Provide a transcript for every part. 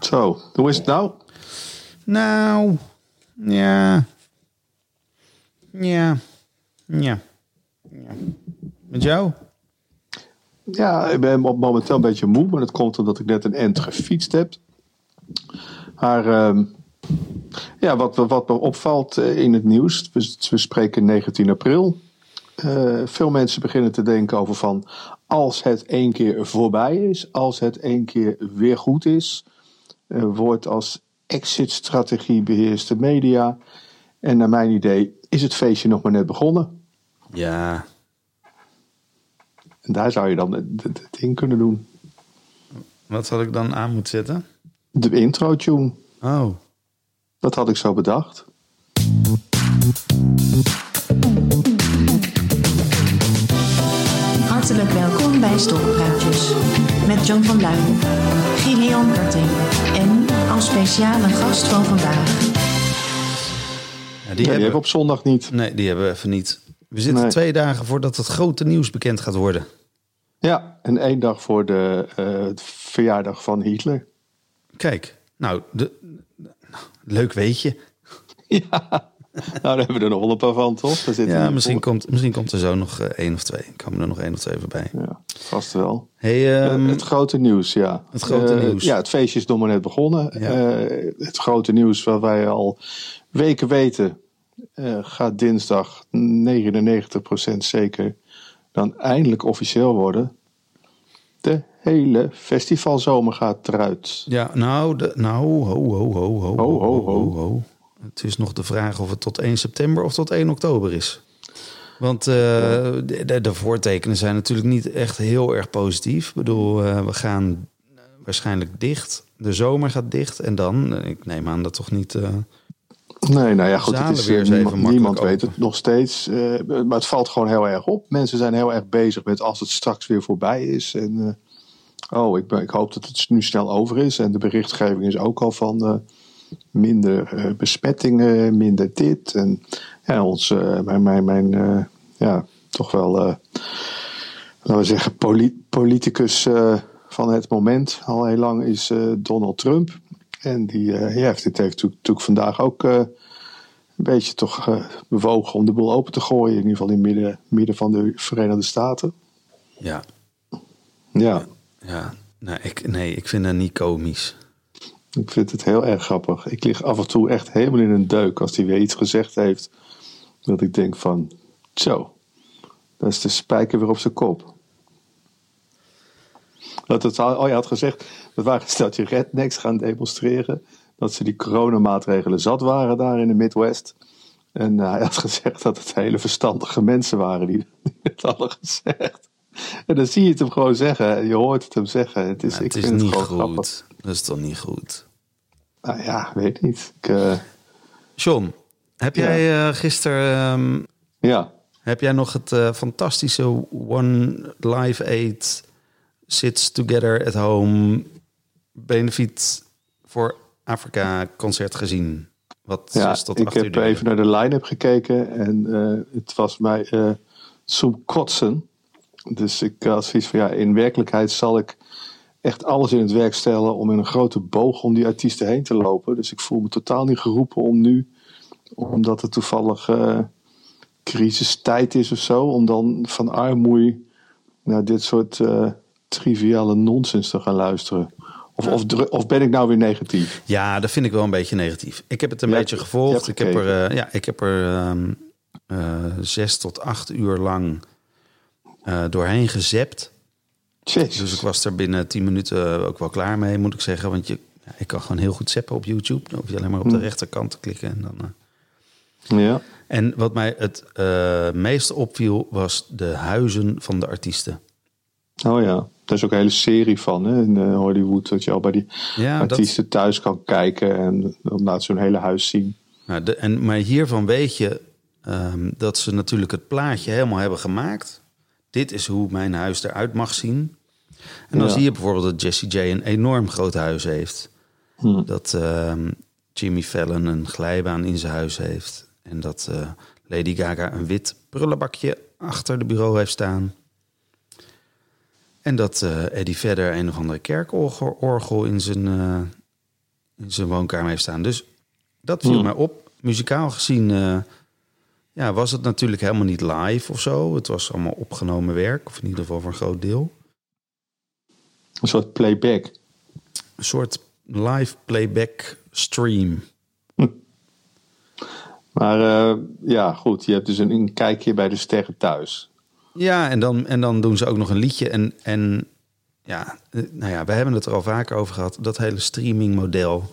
Zo, hoe is het nou? Nou, ja. Ja. Ja. ja. Met jou? Ja, ik ben momenteel een beetje moe, maar dat komt omdat ik net een end gefietst heb. Maar ehm, ja, wat, wat me opvalt eh, in het nieuws, we, we spreken 19 april. Eh, veel mensen beginnen te denken over van als het één keer voorbij is, als het één keer weer goed is, wordt als exit-strategie beheerste media. En naar mijn idee is het feestje nog maar net begonnen. Ja. En daar zou je dan het ding kunnen doen. Wat had ik dan aan moeten zetten? De intro-tune. Oh. Dat had ik zo bedacht. Hartelijk welkom bij Stokpraatjes. Met John van Luijn, Gideon Karting speciale gast van vandaag. Ja, Die, hebben we op zondag niet. Nee, die hebben we even niet. We zitten Nee. twee dagen voordat het grote nieuws bekend gaat worden. Ja, en één dag voor de eh, verjaardag van Hitler. Kijk, nou, de, leuk weetje. Ja, nou daar hebben we er nog wel een paar van, toch? Daar zitten Ja, misschien komt, misschien komt er zo nog eh, één of twee. Ik kan er nog één of twee voorbij. Ja, vast wel. Hey, Eh, ehm, het grote nieuws, ja. het grote Eh, nieuws. Ja, het feestje is nog maar net begonnen. Ja. Eh, het grote nieuws waar wij al weken weten... eh, gaat dinsdag 99% zeker dan eindelijk officieel worden. De hele festivalzomer gaat eruit. ja, nou, de, nou, ho, ho, ho, ho, Ho, ho, ho. ho. Het is nog de vraag of het tot 1 september of tot 1 oktober is. Want eh, de, de, voortekenen zijn natuurlijk niet echt heel erg positief. Ik bedoel, eh, we gaan waarschijnlijk dicht. De zomer gaat dicht. En dan, eh, ik neem aan dat toch niet... eh, Nee, nou ja, goed, het is, weer eh, niemand, niemand weet het nog steeds. eh, maar het valt gewoon heel erg op. Mensen zijn heel erg bezig met als het straks weer voorbij is. En eh, oh, ik, ben, ik hoop dat het nu snel over is. En de berichtgeving is ook al van eh, minder eh, besmettingen, minder dit. En ja, ons, eh, mijn, mijn, mijn eh, ja, toch wel, laten we zeggen, poli- politicus van het moment al heel lang is Donald Trump. En die heeft, dit heeft natuurlijk, vandaag ook een beetje toch bewogen om de boel open te gooien. In ieder geval in het midden, midden van de Verenigde Staten. ja, Ja, ja. Nou, ik, nee, ik vind dat niet komisch. Ik vind het heel erg grappig. Ik lig af en toe echt helemaal in een deuk als hij weer iets gezegd heeft. Dat ik denk van, zo, dat is de spijker weer op zijn kop. Dat het oh, je had gezegd, dat waren steltje rednecks gaan demonstreren. Dat ze die coronamaatregelen zat waren daar in de Midwest. En eh, hij had gezegd dat het hele verstandige mensen waren die, het hadden gezegd. En dan zie je het hem gewoon zeggen. Je hoort het hem zeggen. Het is, ik is vind niet het gewoon grappig. Dat is toch niet goed? Nou ja, weet niet. Ik, eh, John, heb Ja. jij eh, gisteren... ehm, ja. Heb jij nog het eh, fantastische One Live Aid Sits Together at Home benefiet voor Afrika concert gezien? Wat Ja, 6 tot ik 8 uur heb even naar de line-up gekeken en het was mij kotsen. Dus ik had zoiets van ja, in werkelijkheid zal ik echt alles in het werk stellen om in een grote boog om die artiesten heen te lopen. Dus ik voel me totaal niet geroepen om nu, omdat het toevallig eh crisistijd is of zo, om dan van armoei naar dit soort eh, triviale nonsens te gaan luisteren. Of, of, of ben ik nou weer negatief? Ja, dat vind ik wel een beetje negatief. Ik heb het een Je beetje hebt- gevolgd. ik, heb er, eh, ja, ik heb er ehm, eh, zes tot acht uur lang doorheen gezept. Jezus. Dus ik was er binnen 10 minuten ook wel klaar mee, moet ik zeggen. Want je, ja, ik kan gewoon heel goed zappen op YouTube. Dan hoef je alleen maar op de Hm. rechterkant te klikken. En, dan, eh. Ja. en wat mij het eh meeste opviel, was de huizen van de artiesten. Oh ja, daar is ook een hele serie van hè, in eh, Hollywood. Dat je al bij die Ja, dat, artiesten thuis kan kijken en dan laat ze hun hele huis zien. nou, de, en, maar hiervan weet je ehm, dat ze natuurlijk het plaatje helemaal hebben gemaakt. Dit is hoe mijn huis eruit mag zien. En dan Ja. zie je bijvoorbeeld dat Jessie J een enorm groot huis heeft. Hm. Dat ehm, Jimmy Fallon een glijbaan in zijn huis heeft. En dat eh, Lady Gaga een wit prullenbakje achter de bureau heeft staan. En dat eh, Eddie Vedder een of andere kerkorgel orgel in zijn, eh, in zijn woonkamer heeft staan. Dus dat viel Hmm. mij op. Muzikaal gezien ja, was het natuurlijk helemaal niet live of zo. Het was allemaal opgenomen werk, of in ieder geval voor een groot deel. Een soort playback. Een soort live playback stream. Maar eh, ja, goed. Je hebt dus een, een kijkje bij de sterren thuis. Ja, en dan, en dan doen ze ook nog een liedje. En, en ja, eh, nou ja, we hebben het er al vaker over gehad. Dat hele streamingmodel.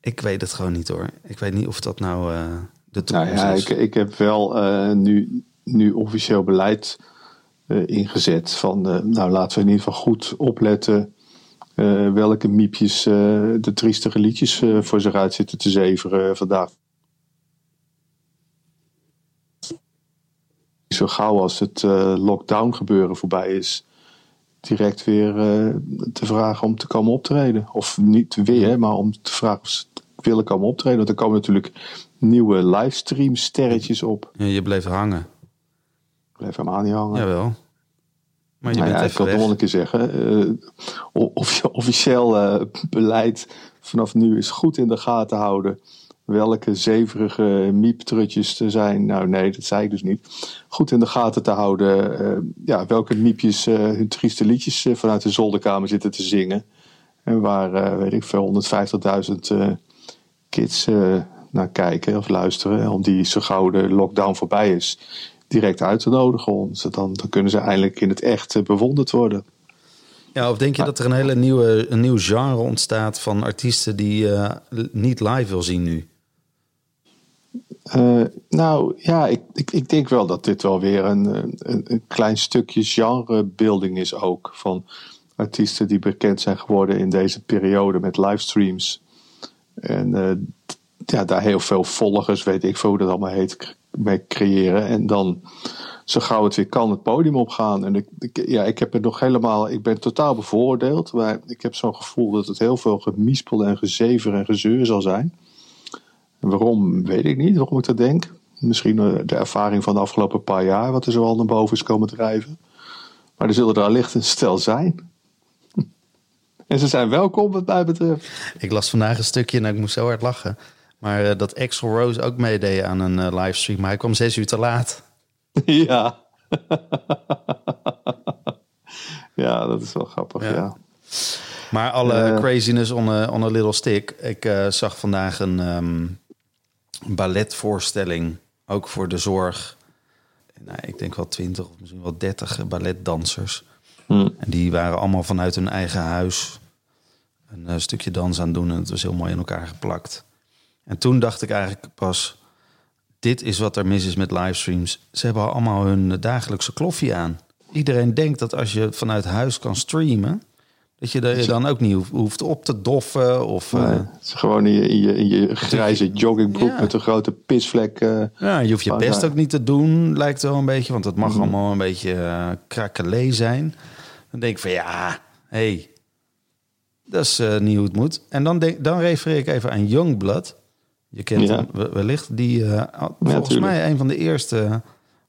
Ik weet het gewoon niet hoor. Ik weet niet of dat nou eh, de Nou toekomst ja, is. ik, ik heb wel nu, nu officieel beleid ingezet van, eh, nou laten we in ieder geval goed opletten eh, welke miepjes eh, de triestige liedjes eh, voor zich uit zitten te zeveren vandaag. Zo gauw als het eh, lockdown gebeuren voorbij is, direct weer eh, te vragen om te komen optreden. Of niet weer, maar om te vragen of ze willen komen optreden. Want er komen natuurlijk nieuwe livestream sterretjes op. Ja, je bleef hangen. Blijf hem aan niet hangen. Jawel. Maar je nou bent ja, ik wil het nog een keer zeggen. eh, of, officieel eh, beleid vanaf nu is goed in de gaten houden. Welke zeverige mieptrutjes er zijn. Nou nee, dat zei ik dus niet. Goed in de gaten te houden. eh, ja, welke miepjes hun trieste liedjes vanuit de zolderkamer zitten te zingen. En waar, weet ik veel, 150.000 eh, kids naar kijken of luisteren. Om die zo gauw de lockdown voorbij is direct uit te nodigen. Ze dan, dan kunnen ze eindelijk in het echt eh, bewonderd worden. Ja, of denk je dat er een hele nieuwe, een nieuw genre ontstaat van artiesten die eh, niet live wil zien nu? Eh, nou ja, ik, ik, ik denk wel dat dit wel weer een, een, een klein stukje genrebuilding is ook. Van artiesten die bekend zijn geworden in deze periode met livestreams. En ja, daar heel veel volgers, weet ik veel hoe dat allemaal heet, mee creëren. En dan zo gauw het weer kan het podium opgaan. En ik, ja, ik heb het nog helemaal, ik ben totaal bevooroordeeld. Maar ik heb zo'n gevoel dat het heel veel gemispel en gezever en gezeur zal zijn. En waarom, weet ik niet, waarom ik dat denk. Misschien eh, de ervaring van de afgelopen paar jaar, wat er zo al naar boven is komen drijven. Maar er zullen er allicht een stel zijn. En ze zijn welkom, wat mij betreft. Ik las vandaag een stukje en ik moest zo hard lachen. Maar eh, dat Axel Rose ook meedeed aan een eh, livestream. Maar hij kwam zes uur te laat. ja. ja, dat is wel grappig, Ja. ja. Maar alle Eh. craziness on a, on a little stick. Ik zag vandaag een ehm, balletvoorstelling. Ook voor de zorg. Nou, ik denk wel twintig of misschien wel dertig balletdansers. Hm. En die waren allemaal vanuit hun eigen huis een stukje dans aan het doen. En het was heel mooi in elkaar geplakt. En toen dacht ik eigenlijk pas... Dit is wat er mis is met livestreams. Ze hebben allemaal hun dagelijkse kloffie aan. Iedereen denkt dat als je vanuit huis kan streamen... dat je er dan ook niet hoeft- op te doffen. Of, eh, Nee, het is gewoon in je, in je, in je grijze joggingbroek Ja. met een grote pisvlek. eh, ja, je hoeft je best ook niet te doen, lijkt wel een beetje. Want het mag Mhm. allemaal een beetje uh, krakelé zijn. Dan denk ik van ja, hé, hey, dat is eh, niet hoe het moet. En dan, denk, dan refereer ik even aan Youngblood. Je kent Ja. wellicht. Die eh, volgens mij een van de eerste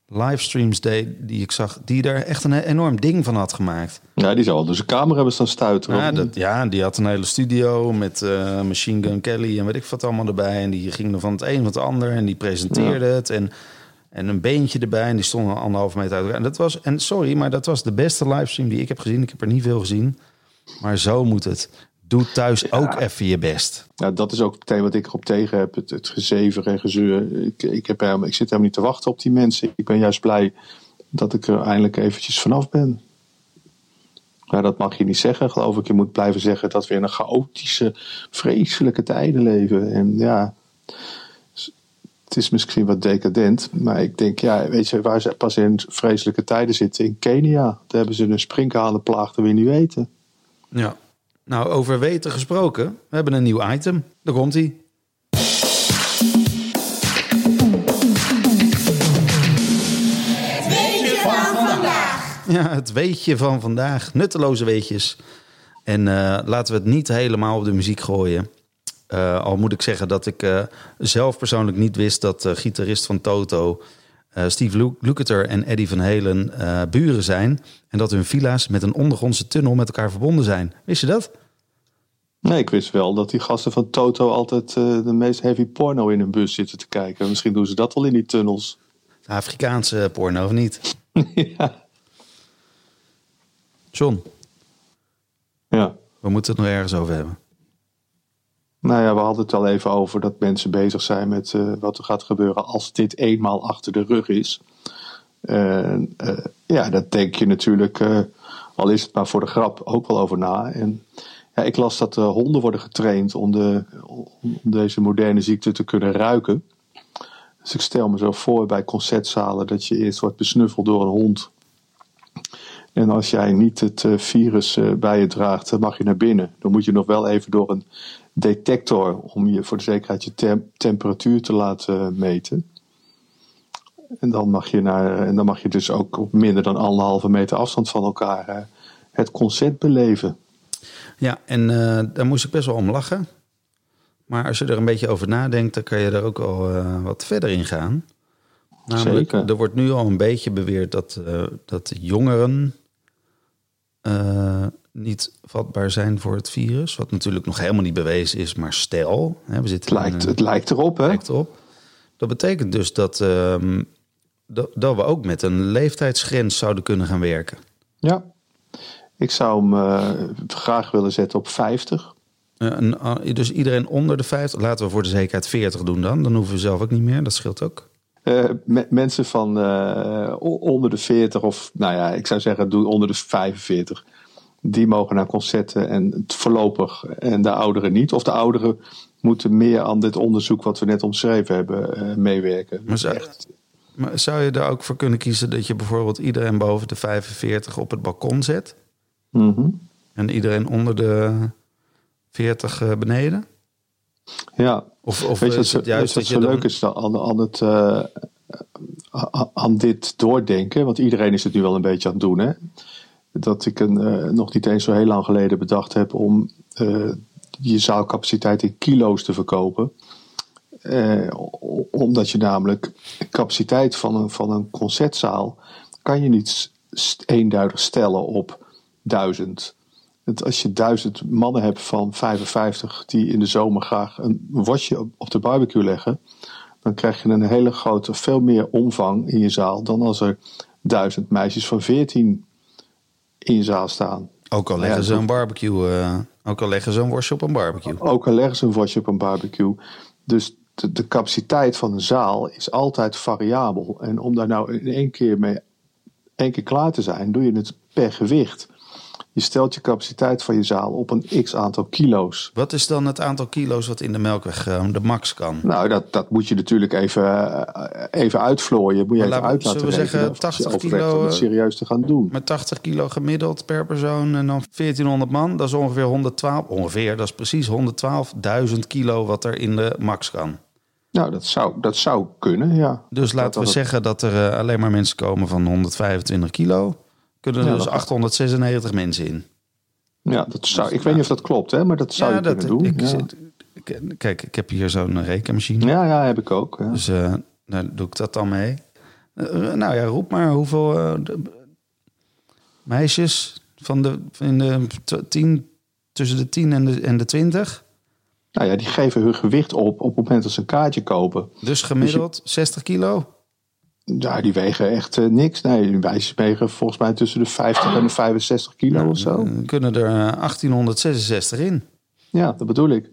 livestreams deed die ik zag... die daar echt een enorm ding van had gemaakt. ja, die zal al door zijn kamer hebben staan stuiteren. Ja, dat, ja, die had een hele studio met eh, Machine Gun Kelly en weet ik wat allemaal erbij. En die ging er van het een van het ander en die presenteerde het. En, en een beentje erbij en die stond een anderhalve meter uit elkaar. En dat was, en sorry, maar dat was de beste livestream die ik heb gezien. Ik heb er niet veel gezien. Maar zo moet het. Doe thuis ook even je best. Ja, dat is ook meteen wat ik erop tegen heb. Het, het gezever en gezeur. Ik, ik, heb helemaal, ik zit helemaal niet te wachten op die mensen. Ik ben juist blij dat ik er eindelijk eventjes vanaf ben. Ja, dat mag je niet zeggen, geloof ik. Je moet blijven zeggen dat we in een chaotische, vreselijke tijden leven. En ja, het is misschien wat decadent. Maar ik denk, ja, weet je waar ze pas in vreselijke tijden zitten? In Kenia. Daar hebben ze een sprinkhanenplaag dat we niet weten. Ja. Nou, over weten gesproken. We hebben een nieuw item. Daar komt hij. Ja, het weetje van vandaag. Nutteloze weetjes. En eh, laten we het niet helemaal op de muziek gooien. Eh, al moet ik zeggen dat ik eh, zelf persoonlijk niet wist dat de gitarist van Toto, eh, Steve Lu- Lukather en Eddie Van Halen eh, buren zijn. En dat hun villa's met een ondergrondse tunnel met elkaar verbonden zijn. Wist je dat? Nee, ik wist wel dat die gasten van Toto altijd eh, de meest heavy porno in hun bus zitten te kijken. Misschien doen ze dat wel in die tunnels. Afrikaanse porno of niet? ja. John, ja. we moeten het nog ergens over hebben. Nou ja, we hadden het al even over dat mensen bezig zijn met eh, wat er gaat gebeuren als dit eenmaal achter de rug is. Eh, ja, dat denk je natuurlijk, eh, al is het maar voor de grap, ook wel over na. En ja, ik las dat honden worden getraind om, de, om deze moderne ziekte te kunnen ruiken. Dus ik stel me zo voor bij concertzalen dat je eerst wordt besnuffeld door een hond. En als jij niet het virus bij je draagt, dan mag je naar binnen. Dan moet je nog wel even door een detector om je voor de zekerheid je temperatuur te laten meten. En dan mag je, naar, en dan mag je dus ook op minder dan anderhalve meter afstand van elkaar het concert beleven. Ja, en uh, daar moest ik best wel om lachen. Maar als je er een beetje over nadenkt, dan kan je er ook al uh, wat verder in gaan. Namelijk, Zeker. er wordt nu al een beetje beweerd dat, dat jongeren niet vatbaar zijn voor het virus. Wat natuurlijk nog helemaal niet bewezen is, maar stel. Hè, we zitten het, lijkt, het lijkt erop, hè? lijkt erop. Dat betekent dus dat, um, dat, dat, we ook met een leeftijdsgrens zouden kunnen gaan werken. Ja, ik zou hem uh, graag willen zetten op 50. Uh, en, dus iedereen onder de 50, laten we voor de zekerheid 40 doen dan. Dan hoeven we zelf ook niet meer, dat scheelt ook. Uh, me mensen van onder de 40 of, nou ja, ik zou zeggen, doe onder de 45 die mogen naar concerten en voorlopig en de ouderen niet. Of de ouderen moeten meer aan dit onderzoek wat we net omschreven hebben uh, meewerken. Maar zou, maar zou, je er ook voor kunnen kiezen dat je bijvoorbeeld iedereen boven de 45 op het balkon zet? Mm -hmm. En iedereen onder de 40 uh, beneden? Ja, of, of weet je wat, is het juist dat zo je leuk is aan, aan, het, uh, aan dit doordenken? Want iedereen is het nu wel een beetje aan het doen, hè? dat ik een, uh, nog niet eens zo heel lang geleden bedacht heb om uh, je zaalcapaciteit in kilo's te verkopen. Uh, omdat je namelijk capaciteit van een, van een concertzaal kan je niet eenduidig stellen op duizend. Als je duizend mannen hebt van 55 die in de zomer graag een worstje op, de barbecue leggen, dan krijg je een hele grote, veel meer omvang in je zaal dan als er duizend meisjes van 14 in je zaal staan. Ook al leggen Ja, ze een barbecue, eh, ook al leggen ze een worstje op een barbecue. Ook al leggen ze een worstje op een barbecue. Dus de, de capaciteit van een zaal is altijd variabel. En om daar nou in één keer mee één keer klaar te zijn, doe je het per gewicht. Je stelt je capaciteit van je zaal op een x aantal kilo's. Wat is dan het aantal kilo's wat in de melkweg eh, de max kan? Nou, dat, dat moet je natuurlijk even, eh, even uitvlooien. Moet je Maar even uit laten zullen we zeggen of als je 80 overweegt kilo, om het eh, serieus te gaan doen. Met 80 kilo gemiddeld per persoon en dan 1400 man. Dat is ongeveer 112, ongeveer, dat is precies 112.000 kilo wat er in de max kan. Nou, dat zou, dat zou kunnen, ja. Dus laten dat we zeggen dat er alleen maar mensen komen van 125 kilo. Kunnen er Ja, dus dat- 896 mensen in. Ja, dat zou, ik weet niet of dat klopt, hè, maar dat zou je kunnen doen. ik, ja. zit- ik- kijk, ik heb hier zo'n rekenmachine. ja, ja, heb ik ook. Ja. Dus eh nou, doe ik dat dan mee. Eh, nou ja, roep maar hoeveel eh, de- meisjes van de, in de tien, tussen de 10 en de, en de 20. Nou ja, die geven hun gewicht op op het moment dat ze een kaartje kopen. Dus gemiddeld 60 kilo. Ja, die wegen echt eh, niks. Nee, die meisjes wegen volgens mij tussen de 50 en de 65 kilo of zo. Kunnen er eh, 1866 in. Ja, dat bedoel ik.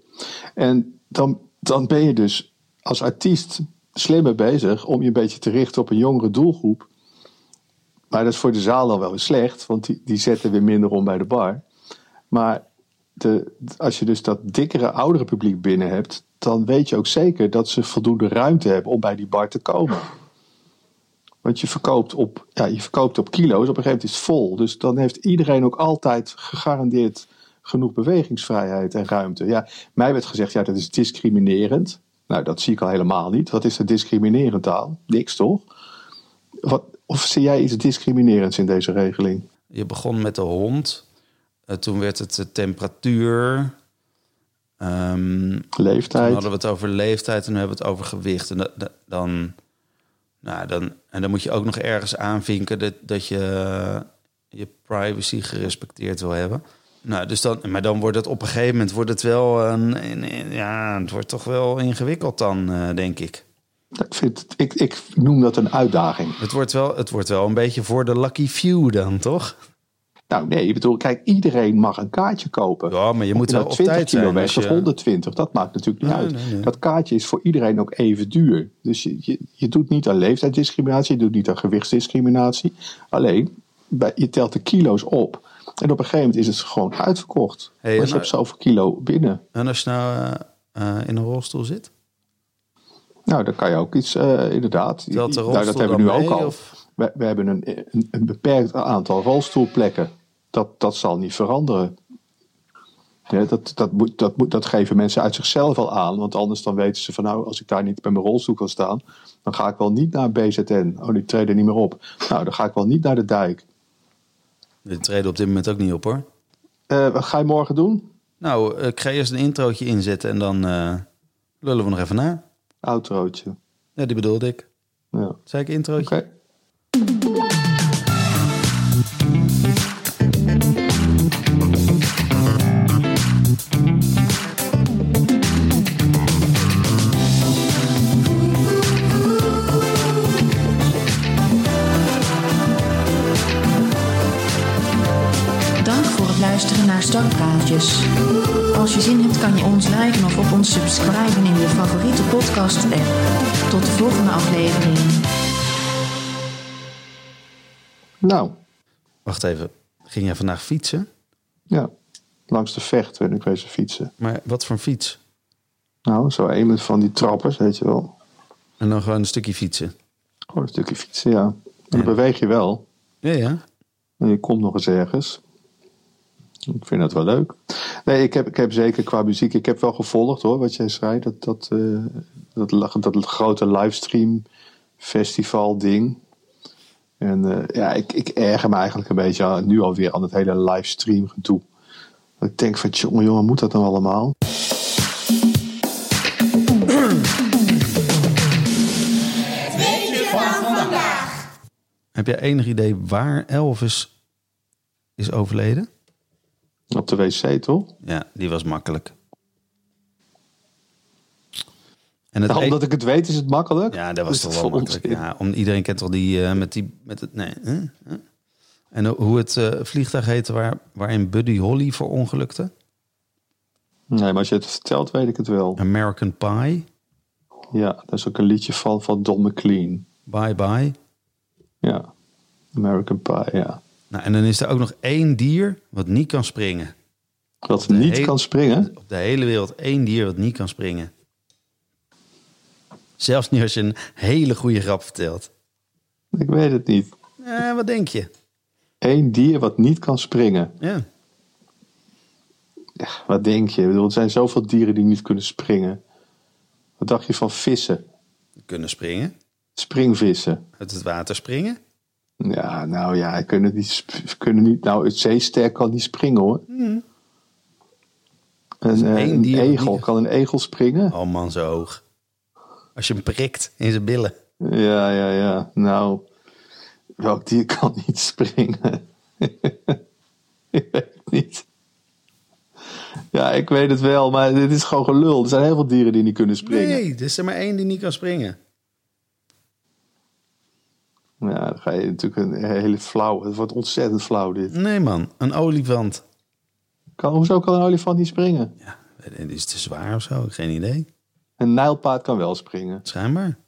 En dan, dan ben je dus als artiest slimmer bezig om je een beetje te richten op een jongere doelgroep. Maar dat is voor de zaal dan wel weer slecht, want die, die zetten weer minder om bij de bar. Maar de, als je dus dat dikkere, oudere publiek binnen hebt, dan weet je ook zeker dat ze voldoende ruimte hebben om bij die bar te komen. Want je verkoopt op, ja, je verkoopt op kilo's, op een gegeven moment is het vol. Dus dan heeft iedereen ook altijd gegarandeerd genoeg bewegingsvrijheid en ruimte. Ja, mij werd gezegd, ja, dat is discriminerend. Nou, dat zie ik al helemaal niet. Wat is er discriminerend aan? Niks, toch? Wat, of zie jij iets discriminerends in deze regeling? Je begon met de hond. Eh, toen werd het de temperatuur. Ehm, Toen Leeftijd? hadden we het over leeftijd en nu hebben we het over gewicht. En dan, nou, dan, en dan moet je ook nog ergens aanvinken dat, dat je je privacy gerespecteerd wil hebben. Nou, dus dan, maar dan wordt het op een gegeven moment wordt het wel een, een- een- ja, het wordt toch wel ingewikkeld dan, eh, denk ik. Ik, vind ik, ik noem dat een uitdaging. Het wordt, wel, het wordt wel een beetje voor de lucky few dan, toch? Nou nee, ik bedoel, kijk, iedereen mag een kaartje kopen. Ja, maar je moet Of wel nou op 20 tijd zijn. kilo weg of je- 120, dat maakt natuurlijk niet Nee, uit. nee, nee. Dat kaartje is voor iedereen ook even duur. Dus je, je, je doet niet aan leeftijdsdiscriminatie, je doet niet aan gewichtsdiscriminatie. Alleen, bij, je telt de kilo's op. En op een gegeven moment is het gewoon uitverkocht. Hey, en je nou- hebt zoveel kilo binnen. En als je nou eh, in een rolstoel zit? Nou, dan kan je ook iets, eh, inderdaad. Telt de nou, dat rolstoel hebben we nu ook al. of? We, we hebben een, een, een beperkt aantal rolstoelplekken. Dat, dat zal niet veranderen. Ja, dat, dat, moet, dat, moet, dat geven mensen uit zichzelf al aan. Want anders dan weten ze van nou, als ik daar niet met mijn rolstoel kan staan, dan ga ik wel niet naar BZN. Oh, die treden niet meer op. Nou, dan ga ik wel niet naar de dijk. Die treden op dit moment ook niet op hoor. Eh, wat ga je morgen doen? Nou, eh, ik ga eerst een introotje inzetten en dan eh, lullen we nog even na. Outrootje. Ja, die bedoelde ik. Ja. Zei ik introotje? Dank Als je zin hebt kan je ons liken of op ons subscriben in je favoriete podcast app. Tot de volgende aflevering. Nou, Wacht even. Ging jij vandaag fietsen? ja. Langs de vecht ben ik wezen fietsen. Maar wat voor een fiets? Nou, zo een met van die trappers, weet je wel. En dan gewoon een stukje fietsen. Gewoon een stukje fietsen, ja. Dan beweeg je wel. Ja, ja. En je komt nog eens ergens. Ik vind dat wel leuk. Nee, ik heb, ik heb zeker qua muziek. Ik heb wel gevolgd hoor, wat jij zei. Dat, dat, eh, dat, dat, grote livestream festival ding. En eh, ja, ik, ik erger me eigenlijk een beetje nu alweer aan het hele livestream. Dat Ik denk van, jongen, jongen, moet dat dan allemaal? Heb jij enig idee waar Elvis is overleden? Op de wc, toch? Ja, die was makkelijk. En het Nou, e- omdat ik het weet, is het makkelijk. Ja, dat was Is toch wel makkelijk. Ja, om, iedereen kent toch die eh, met die met het nee. En ho- hoe het eh, vliegtuig heette waar, waarin Buddy Holly voor ongelukte? Nee, maar als je het vertelt, weet ik het wel. American Pie, Ja, dat is ook een liedje van, van Don McLean. Bye Bye. Ja, American Pie, ja. Nou, en dan is er ook nog één dier wat niet kan springen. De niet hele- kan springen. Op de hele wereld één dier wat niet kan springen. Zelfs niet als je een hele goede grap vertelt. Ik weet het niet. Eh, wat denk je? Eén dier wat niet kan springen. Ja. Ja, wat denk je? Ik bedoel, er zijn zoveel dieren die niet kunnen springen. Wat dacht je van vissen? Kunnen springen. Springvissen. Uit het water springen. Ja, nou ja, kunnen niet, sp- kunnen niet. Nou, het zeester kan niet springen hoor. Een, eh, een egel, kan een egel springen? Oh man, zo hoog. Als je hem prikt in zijn billen. Ja, ja, ja. Nou, welk dier kan niet springen? ik weet het niet. Ja, ik weet het wel, maar dit is gewoon gelul. Er zijn heel veel dieren die niet kunnen springen. Nee, er is er maar één die niet kan springen. Ja, dan ga je natuurlijk een hele flauw. Het wordt ontzettend flauw dit. Nee man, een olifant. Kan, hoezo kan een olifant niet springen? Ja, is het te zwaar of zo? Geen idee. Een nijlpaard kan wel springen. Schijnbaar.